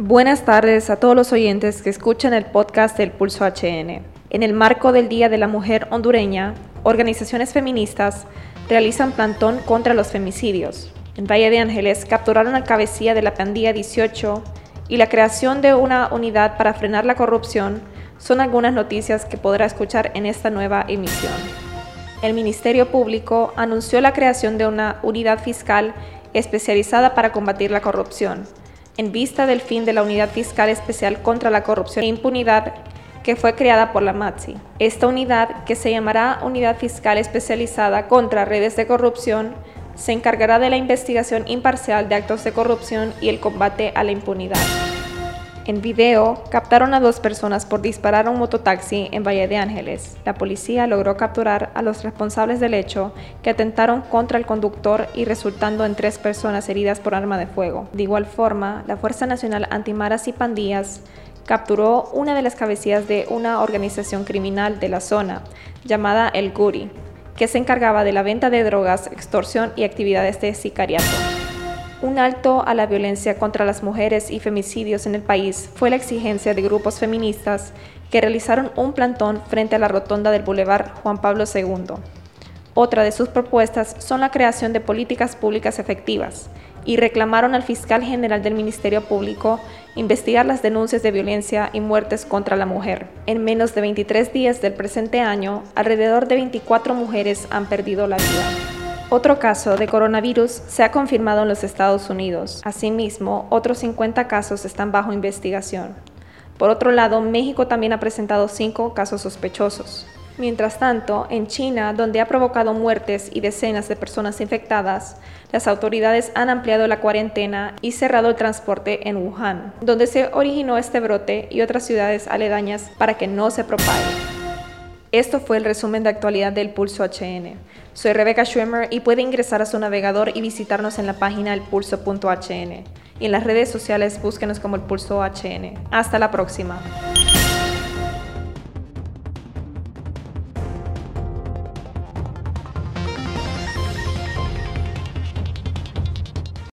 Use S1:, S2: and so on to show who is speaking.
S1: Buenas tardes a todos los oyentes que escuchan el podcast del Pulso HN. En el marco del Día de la Mujer Hondureña, organizaciones feministas realizan plantón contra los femicidios. En Valle de Ángeles capturaron al cabecilla de la pandilla 18 y la creación de una unidad para frenar la corrupción son algunas noticias que podrá escuchar en esta nueva emisión. El Ministerio Público anunció la creación de una unidad fiscal especializada para combatir la corrupción en vista del fin de la Unidad Fiscal Especial contra la Corrupción e Impunidad que fue creada por la MATSI. Esta unidad, que se llamará Unidad Fiscal Especializada contra Redes de Corrupción, se encargará de la investigación imparcial de actos de corrupción y el combate a la impunidad. En video, captaron a dos personas por disparar a un mototaxi en Valle de Ángeles. La policía logró capturar a los responsables del hecho que atentaron contra el conductor y resultando en tres personas heridas por arma de fuego. De igual forma, la Fuerza Nacional Antimaras y Pandillas capturó una de las cabecillas de una organización criminal de la zona llamada El Guri, que se encargaba de la venta de drogas, extorsión y actividades de sicariato. Un alto a la violencia contra las mujeres y femicidios en el país fue la exigencia de grupos feministas que realizaron un plantón frente a la rotonda del Boulevard Juan Pablo II. Otra de sus propuestas son la creación de políticas públicas efectivas y reclamaron al fiscal general del Ministerio Público investigar las denuncias de violencia y muertes contra la mujer. En menos de 23 días del presente año, alrededor de 24 mujeres han perdido la vida. Otro caso de coronavirus se ha confirmado en los Estados Unidos. Asimismo, otros 50 casos están bajo investigación. Por otro lado, México también ha presentado cinco casos sospechosos. Mientras tanto, en China, donde ha provocado muertes y decenas de personas infectadas, las autoridades han ampliado la cuarentena y cerrado el transporte en Wuhan, donde se originó este brote y otras ciudades aledañas para que no se propague. Esto fue el resumen de actualidad del Pulso HN. Soy Rebecca Schwimmer y puede ingresar a su navegador y visitarnos en la página elpulso.hn. Y en las redes sociales búsquenos como el Pulso HN. Hasta la próxima.